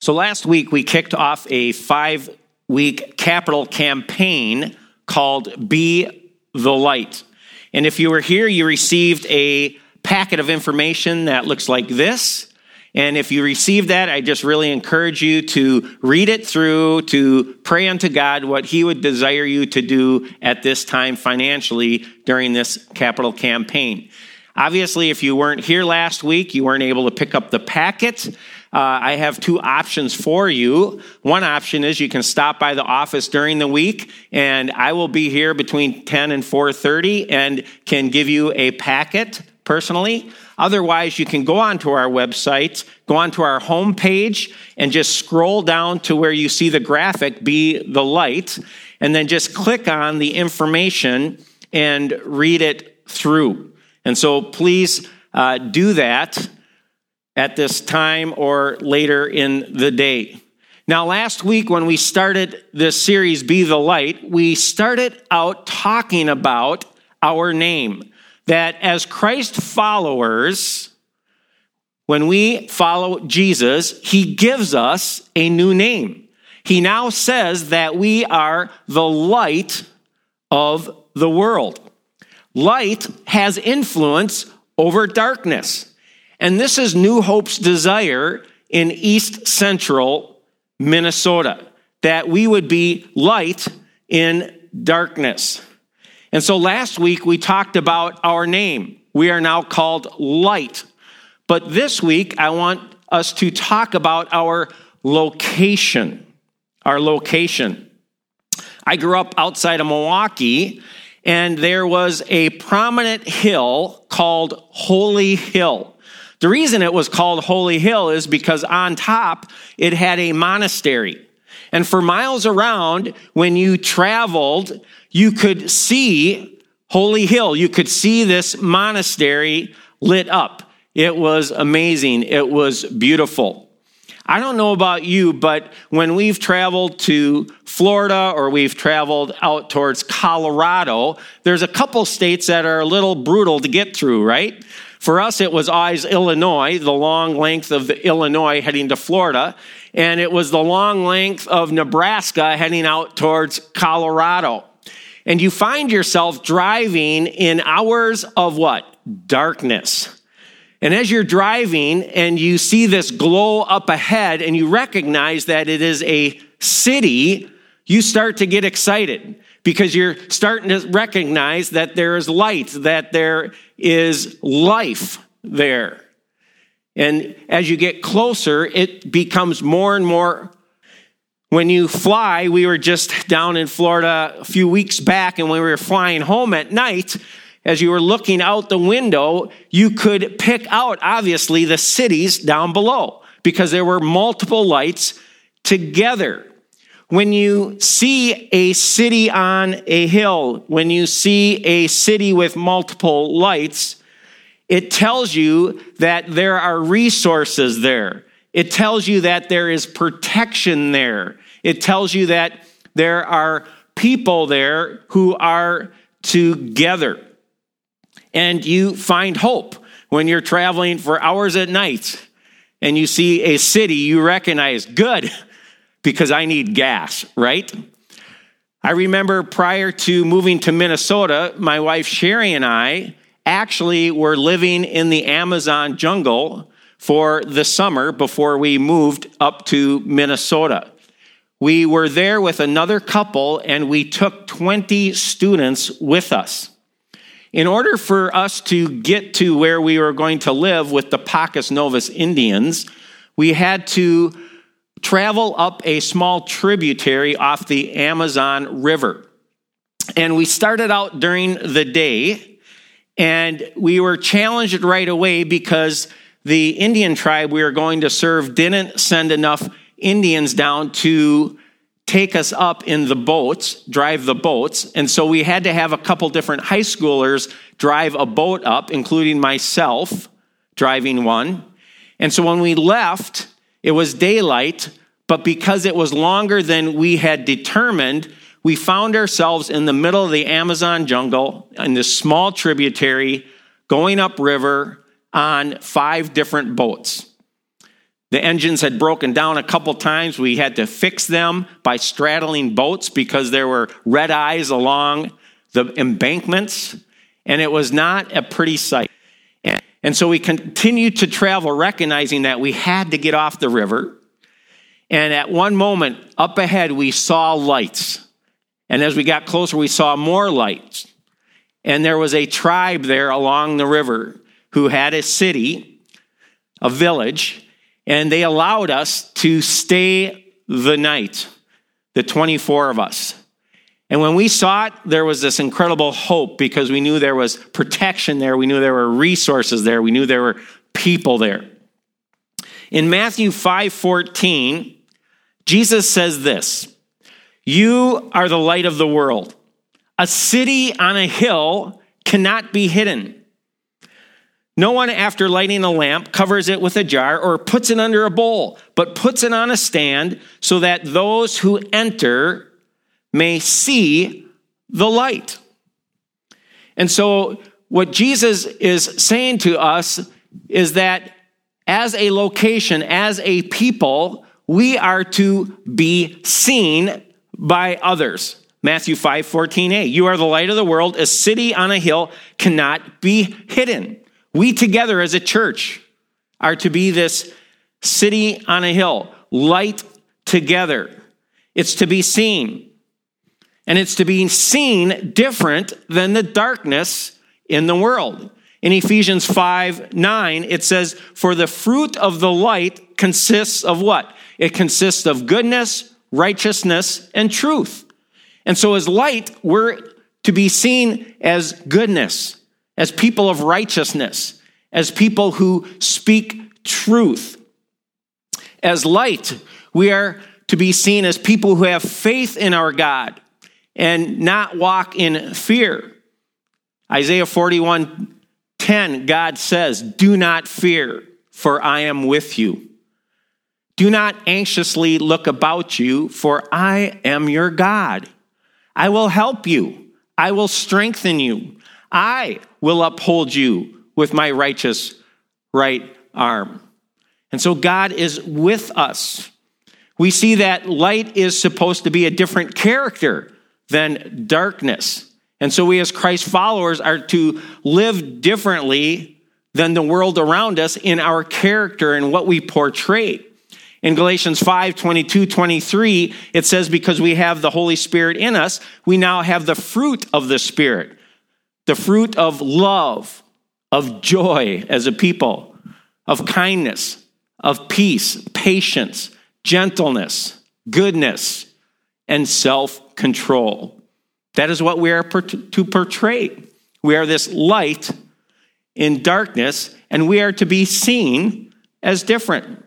So last week we kicked off a five week capital campaign called Be the Light. And if you were here, you received a packet of information that looks like this. And if you received that, I just really encourage you to read it through, to pray unto God what He would desire you to do at this time financially during this capital campaign. Obviously, if you weren't here last week, you weren't able to pick up the packet. Uh, I have two options for you. One option is you can stop by the office during the week, and I will be here between 10 and 4:30, and can give you a packet personally. Otherwise, you can go onto our website, go onto our homepage, and just scroll down to where you see the graphic, Be the Light, and then just click on the information and read it through. And so please uh, do that at this time or later in the day. Now, last week when we started this series, Be the Light, we started out talking about our name that as Christ followers, when we follow Jesus, he gives us a new name. He now says that we are the light of the world. Light has influence over darkness. And this is New Hope's desire in East Central Minnesota that we would be light in darkness. And so last week we talked about our name. We are now called light. But this week I want us to talk about our location. Our location. I grew up outside of Milwaukee, and there was a prominent hill called Holy Hill. The reason it was called Holy Hill is because on top it had a monastery. And for miles around, when you traveled, you could see Holy Hill. You could see this monastery lit up. It was amazing. It was beautiful. I don't know about you, but when we've traveled to Florida or we've traveled out towards Colorado, there's a couple states that are a little brutal to get through, right? For us, it was Eyes, Illinois, the long length of Illinois heading to Florida, and it was the long length of Nebraska heading out towards Colorado and you find yourself driving in hours of what? Darkness. And as you're driving and you see this glow up ahead and you recognize that it is a city, you start to get excited because you're starting to recognize that there is light, that there is life there. And as you get closer, it becomes more and more when you fly, we were just down in Florida a few weeks back, and when we were flying home at night, as you were looking out the window, you could pick out, obviously, the cities down below because there were multiple lights together. When you see a city on a hill, when you see a city with multiple lights, it tells you that there are resources there. It tells you that there is protection there. It tells you that there are people there who are together. And you find hope when you're traveling for hours at night and you see a city you recognize good because I need gas, right? I remember prior to moving to Minnesota, my wife Sherry and I actually were living in the Amazon jungle for the summer before we moved up to Minnesota. We were there with another couple and we took 20 students with us. In order for us to get to where we were going to live with the Pacaas Novos Indians, we had to travel up a small tributary off the Amazon River. And we started out during the day and we were challenged right away because the Indian tribe we were going to serve didn't send enough Indians down to take us up in the boats, drive the boats. And so we had to have a couple different high schoolers drive a boat up, including myself driving one. And so when we left, it was daylight, but because it was longer than we had determined, we found ourselves in the middle of the Amazon jungle in this small tributary going upriver on five different boats. The engines had broken down a couple times. We had to fix them by straddling boats because there were red eyes along the embankments, and it was not a pretty sight. And, so we continued to travel, recognizing that we had to get off the river. And at one moment, up ahead, we saw lights. And as we got closer, we saw more lights. And there was a tribe there along the river who had a city, a village, and they allowed us to stay the night, the 24 of us. And when we saw it, there was this incredible hope because we knew there was protection there. We knew there were resources there. We knew there were people there. In Matthew 5 14, Jesus says this You are the light of the world. A city on a hill cannot be hidden. No one, after lighting a lamp, covers it with a jar or puts it under a bowl, but puts it on a stand so that those who enter may see the light. And so, what Jesus is saying to us is that as a location, as a people, we are to be seen by others. Matthew 5 14a. You are the light of the world. A city on a hill cannot be hidden. We together as a church are to be this city on a hill, light together. It's to be seen and it's to be seen different than the darkness in the world. In Ephesians 5 9, it says, For the fruit of the light consists of what? It consists of goodness, righteousness, and truth. And so, as light, we're to be seen as goodness, as people of righteousness, as people who speak truth. As light, we are to be seen as people who have faith in our God and not walk in fear. Isaiah 41 10, God says, Do not fear, for I am with you. Do not anxiously look about you, for I am your God. I will help you. I will strengthen you. I will uphold you with my righteous right arm. And so God is with us. We see that light is supposed to be a different character than darkness. And so we, as Christ followers, are to live differently than the world around us in our character and what we portray. In Galatians 5 22, 23, it says, Because we have the Holy Spirit in us, we now have the fruit of the Spirit, the fruit of love, of joy as a people, of kindness, of peace, patience, gentleness, goodness, and self control. That is what we are to portray. We are this light in darkness, and we are to be seen as different.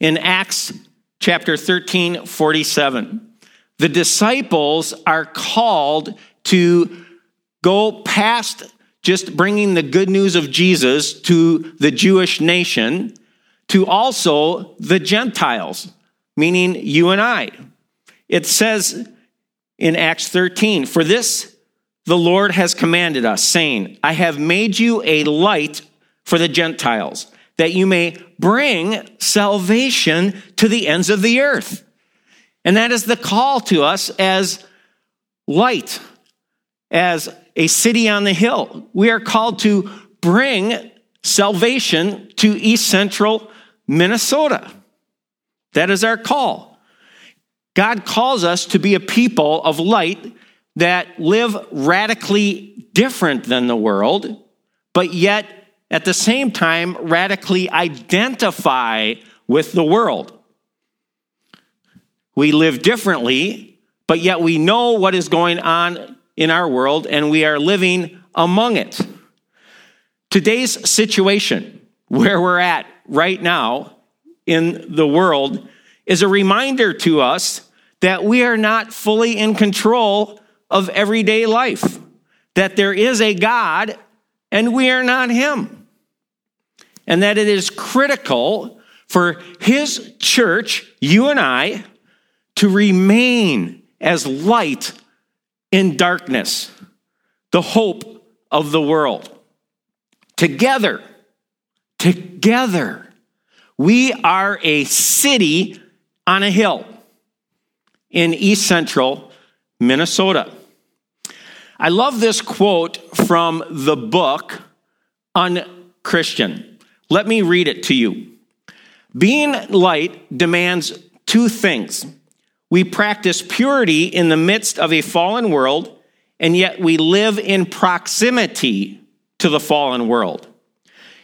In Acts chapter 13, 47, the disciples are called to go past just bringing the good news of Jesus to the Jewish nation, to also the Gentiles, meaning you and I. It says in Acts 13, For this the Lord has commanded us, saying, I have made you a light for the Gentiles, that you may bring salvation to the ends of the earth. And that is the call to us as light, as a city on the hill. We are called to bring salvation to east central Minnesota. That is our call. God calls us to be a people of light that live radically different than the world, but yet at the same time radically identify with the world. We live differently, but yet we know what is going on in our world and we are living among it. Today's situation, where we're at right now in the world, is a reminder to us that we are not fully in control of everyday life, that there is a God and we are not Him, and that it is critical for His church, you and I, to remain as light in darkness, the hope of the world. Together, together, We are a city on a hill in east central Minnesota. I love this quote from the book Unchristian. Let me read it to you. Being light demands two things. We practice purity in the midst of a fallen world, and yet we live in proximity to the fallen world.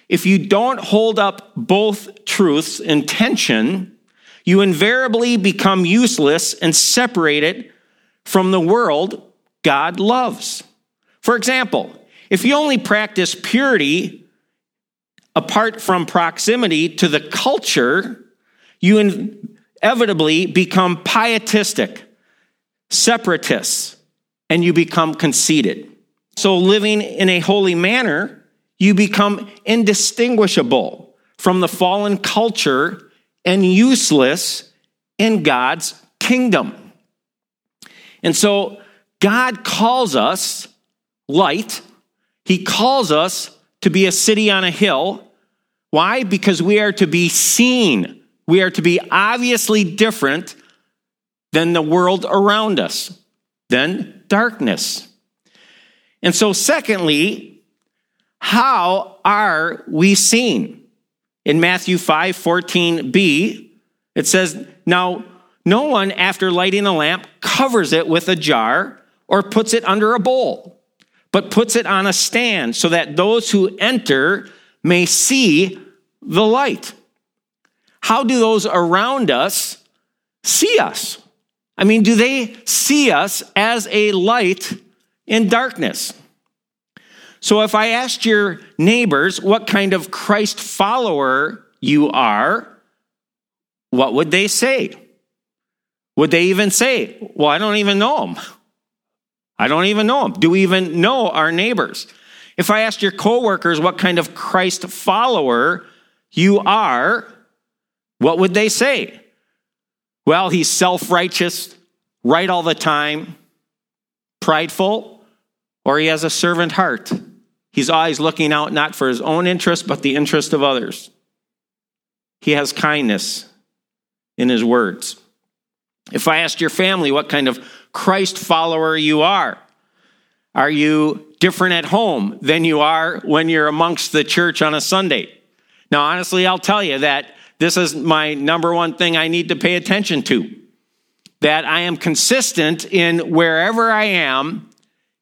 If you don't hold up both truths in tension, you invariably become useless and separated from the world God loves. For example, if you only practice purity apart from proximity to the culture, you inevitably become pietistic, separatists, and you become conceited. So, living in a holy manner, you become indistinguishable from the fallen culture and useless in God's kingdom. And so, God calls us light. He calls us to be a city on a hill. Why? Because we are to be seen. We are to be obviously different than the world around us, than darkness. And so, secondly, how are we seen? In Matthew 5 14b, it says, Now, no one, after lighting a lamp, covers it with a jar or puts it under a bowl, but puts it on a stand so that those who enter may see the light. How do those around us see us? I mean, do they see us as a light in darkness? So if I asked your neighbors what kind of Christ follower you are, what would they say? Would they even say, Well, I don't even know them? I don't even know them. Do we even know our neighbors? If I asked your coworkers what kind of Christ follower you are, what would they say? Well, he's self righteous, right all the time, prideful, or he has a servant heart. He's always looking out not for his own interest, but the interest of others. He has kindness in his words. If I asked your family what kind of Christ follower you are. Are you different at home than you are when you're amongst the church on a Sunday? Now, honestly, I'll tell you that this is my number one thing I need to pay attention to. That I am consistent in wherever I am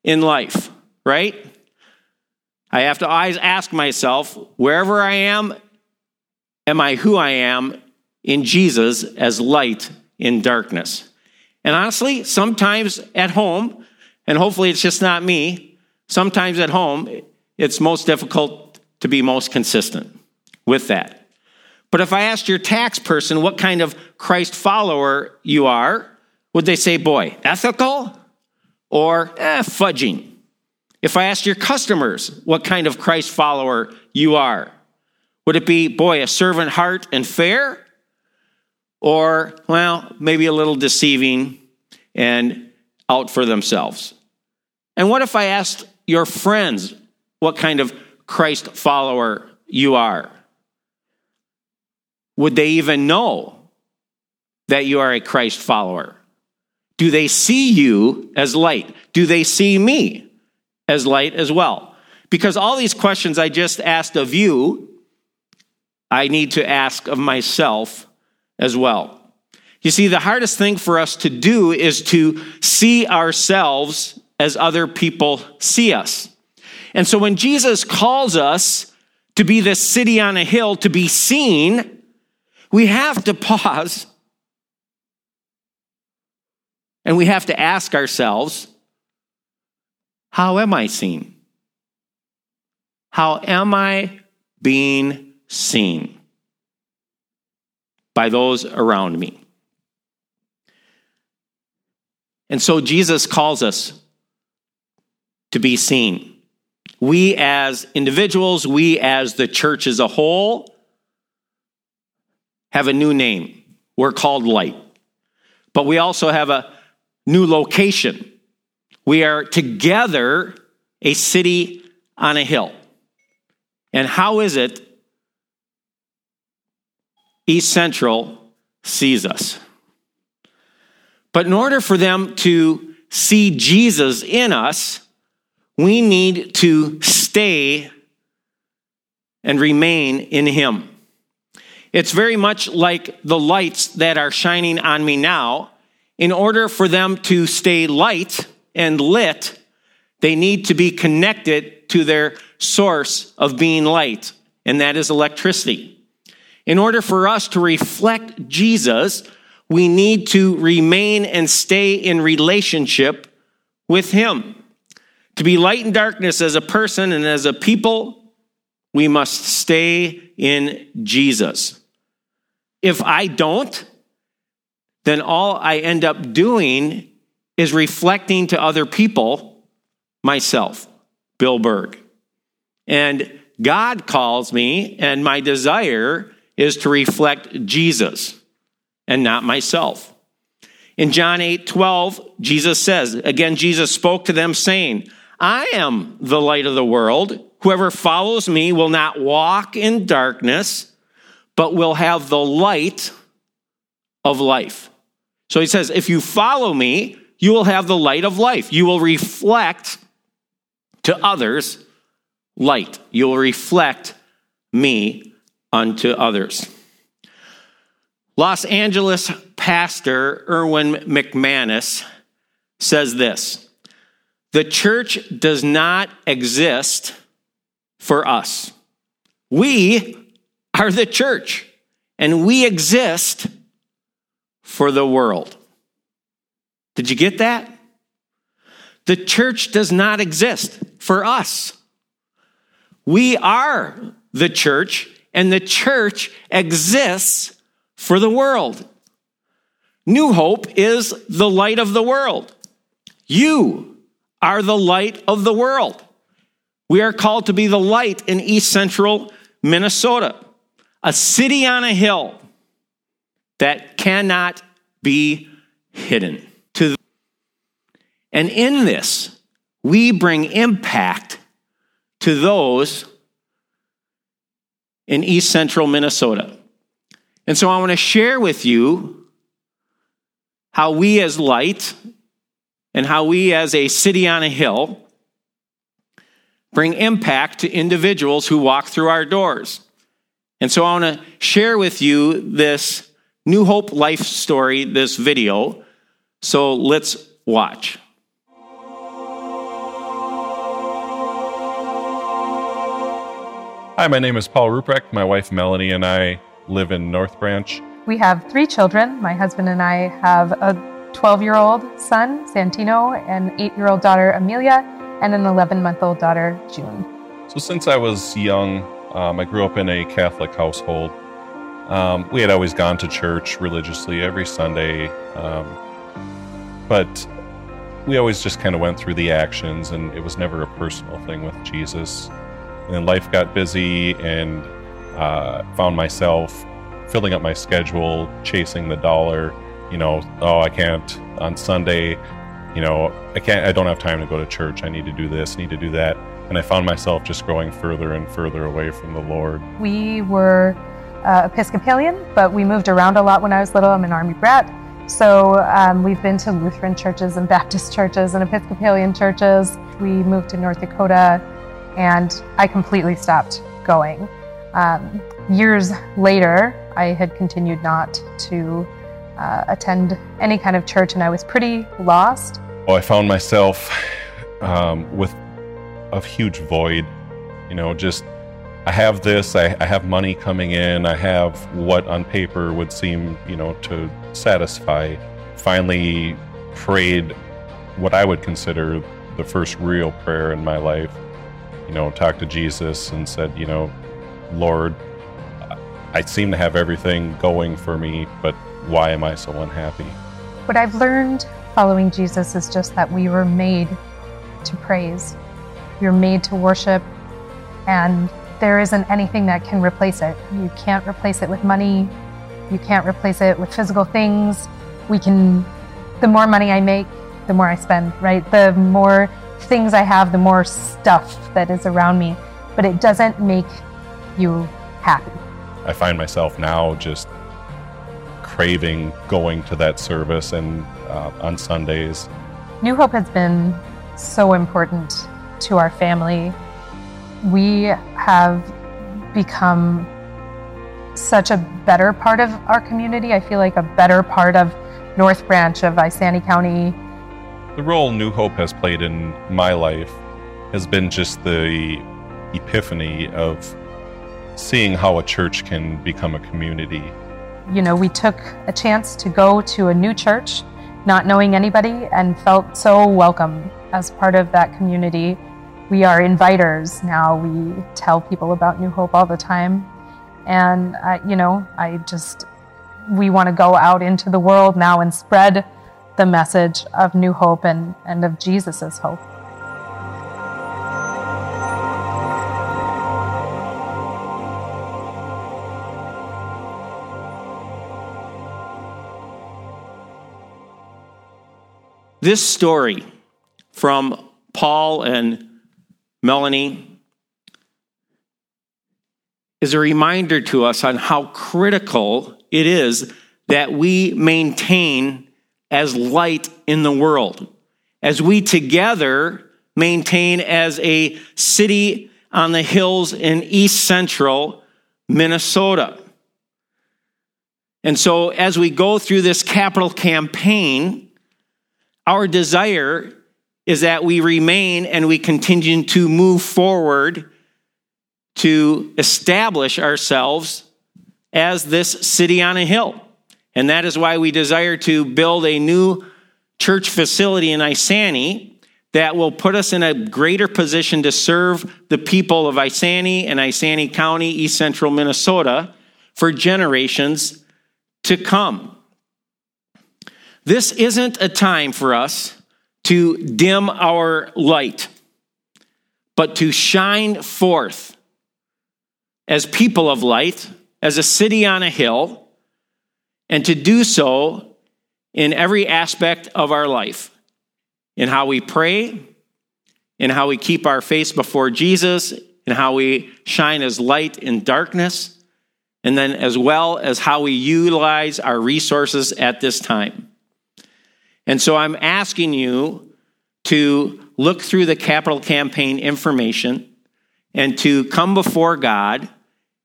in life, right? I have to always ask myself, wherever I am, am I who I am in Jesus as light in darkness? And honestly, sometimes at home, and hopefully it's just not me, sometimes at home, it's most difficult to be most consistent with that. But if I asked your tax person what kind of Christ follower you are, would they say, boy, ethical or eh, fudging? If I asked your customers what kind of Christ follower you are, would it be, boy, a servant heart and fair? or, well, maybe a little deceiving and out for themselves. And what if I asked your friends what kind of Christ follower you are? Would they even know that you are a Christ follower? Do they see you as light? Do they see me as light as well? Because all these questions I just asked of you, I need to ask of myself as well. You see, the hardest thing for us to do is to see ourselves as other people see us. And so when Jesus calls us to be this city on a hill, to be seen, we have to pause and we have to ask ourselves, how am I seen? How am I being seen? by those around me. And so Jesus calls us to be seen. We as individuals, we as the church as a whole, have a new name. We're called light. But we also have a new location. We are together a city on a hill. And how is it East Central sees us. But in order for them to see Jesus in us, we need to stay and remain in Him. It's very much like the lights that are shining on me now. In order for them to stay light and lit, they need to be connected to their source of being light, and that is electricity. In order for us to reflect Jesus, we need to remain and stay in relationship with Him. To be light in darkness as a person and as a people, we must stay in Jesus. If I don't, then all I end up doing is reflecting to other people myself, Bill Berg. And God calls me, and my desire is to reflect Jesus and not myself. In John 8 12, Jesus says, again, Jesus spoke to them saying, I am the light of the world. Whoever follows me will not walk in darkness, but will have the light of life. So he says, if you follow me, you will have the light of life. You will reflect to others light. You will reflect me unto others. Los Angeles pastor Erwin McManus says this The church does not exist for us. We are the church, and we exist for the world. Did you get that? The church does not exist for us. We are the church, and the church exists for the world. New Hope is the light of the world. You are the light of the world. We are called to be the light in east central Minnesota, a city on a hill that cannot be hidden. And in this, we bring impact to those in east central Minnesota. And so I want to share with you how we as light and how we as a city on a hill bring impact to individuals who walk through our doors. And so I want to share with you this New Hope life story, this video. So let's watch. Hi, my name is Paul Ruprecht. My wife Melanie and I live in North Branch. We have three children. My husband and I have a 12 year old son, Santino, an 8 year old daughter, Amelia, and an 11 month old daughter, June. So, since I was young, um, I grew up in a Catholic household. Um, we had always gone to church religiously every Sunday, um, but we always just kind of went through the actions, and it was never a personal thing with Jesus. And then life got busy, and uh, found myself filling up my schedule, chasing the dollar. You know, oh, I can't on Sunday. You know, I can't. I don't have time to go to church. I need to do this. Need to do that. And I found myself just growing further and further away from the Lord. We were uh, Episcopalian, but we moved around a lot when I was little. I'm an Army brat. So um, we've been to Lutheran churches and Baptist churches and Episcopalian churches. We moved to North Dakota, and I completely stopped going. Um, years later, I had continued not to uh, attend any kind of church, and I was pretty lost. Well, I found myself um, with a huge void. You know, just I have this, I, I have money coming in, I have what on paper would seem, you know, to satisfy. Finally, prayed what I would consider the first real prayer in my life. You know, talked to Jesus and said, you know, Lord, I seem to have everything going for me, but why am I so unhappy? What I've learned following Jesus is just that we were made to praise. You're made to worship, and there isn't anything that can replace it. You can't replace it with money. You can't replace it with physical things. We can, the more money I make, the more I spend, right? The more things I have, the more stuff that is around me. But it doesn't make you happy. I find myself now just craving going to that service and uh, on Sundays. New Hope has been so important to our family. We have become such a better part of our community. I feel like a better part of North Branch of Isanti County. The role New Hope has played in my life has been just the epiphany of seeing how a church can become a community. You know, we took a chance to go to a new church, not knowing anybody, and felt so welcome as part of that community. We are inviters now. We tell people about New Hope all the time. And, I, you know, I just, we want to go out into the world now and spread the message of New Hope and, and of Jesus' hope. This story from Paul and Melanie is a reminder to us on how critical it is that we maintain as light in the world, as we together maintain as a city on the hills in east central Minnesota. And so, as we go through this capital campaign, our desire is that we remain and we continue to move forward to establish ourselves as this city on a hill. And that is why we desire to build a new church facility in Isanti that will put us in a greater position to serve the people of Isanti and Isanti County, East Central Minnesota for generations to come. This isn't a time for us to dim our light, but to shine forth as people of light, as a city on a hill, and to do so in every aspect of our life in how we pray, in how we keep our face before Jesus, in how we shine as light in darkness, and then as well as how we utilize our resources at this time. And so I'm asking you to look through the capital campaign information and to come before God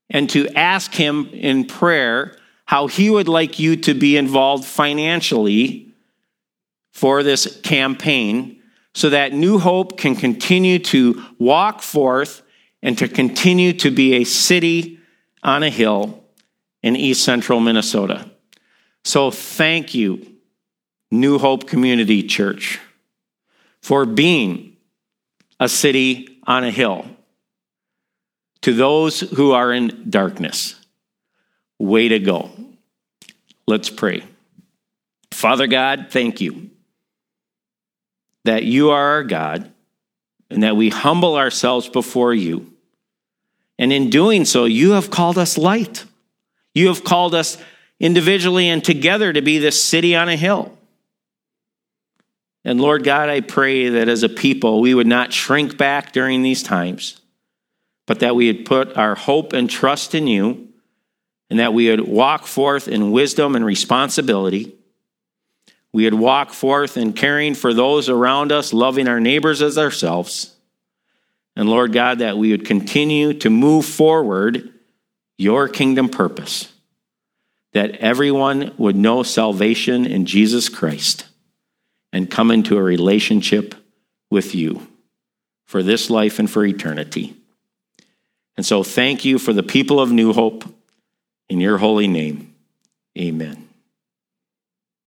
and to ask Him in prayer how He would like you to be involved financially for this campaign so that New Hope can continue to walk forth and to continue to be a city on a hill in east central Minnesota. So thank you New Hope Community Church for being a city on a hill. To those who are in darkness, way to go. Let's pray. Father God, thank you that you are our God and that we humble ourselves before you. And in doing so, you have called us light. You have called us individually and together to be this city on a hill. And Lord God, I pray that as a people, we would not shrink back during these times, but that we would put our hope and trust in you, and that we would walk forth in wisdom and responsibility. We would walk forth in caring for those around us, loving our neighbors as ourselves. And Lord God, that we would continue to move forward your kingdom purpose, that everyone would know salvation in Jesus Christ and come into a relationship with you for this life and for eternity. And so, thank you for the people of New Hope. In your holy name, amen.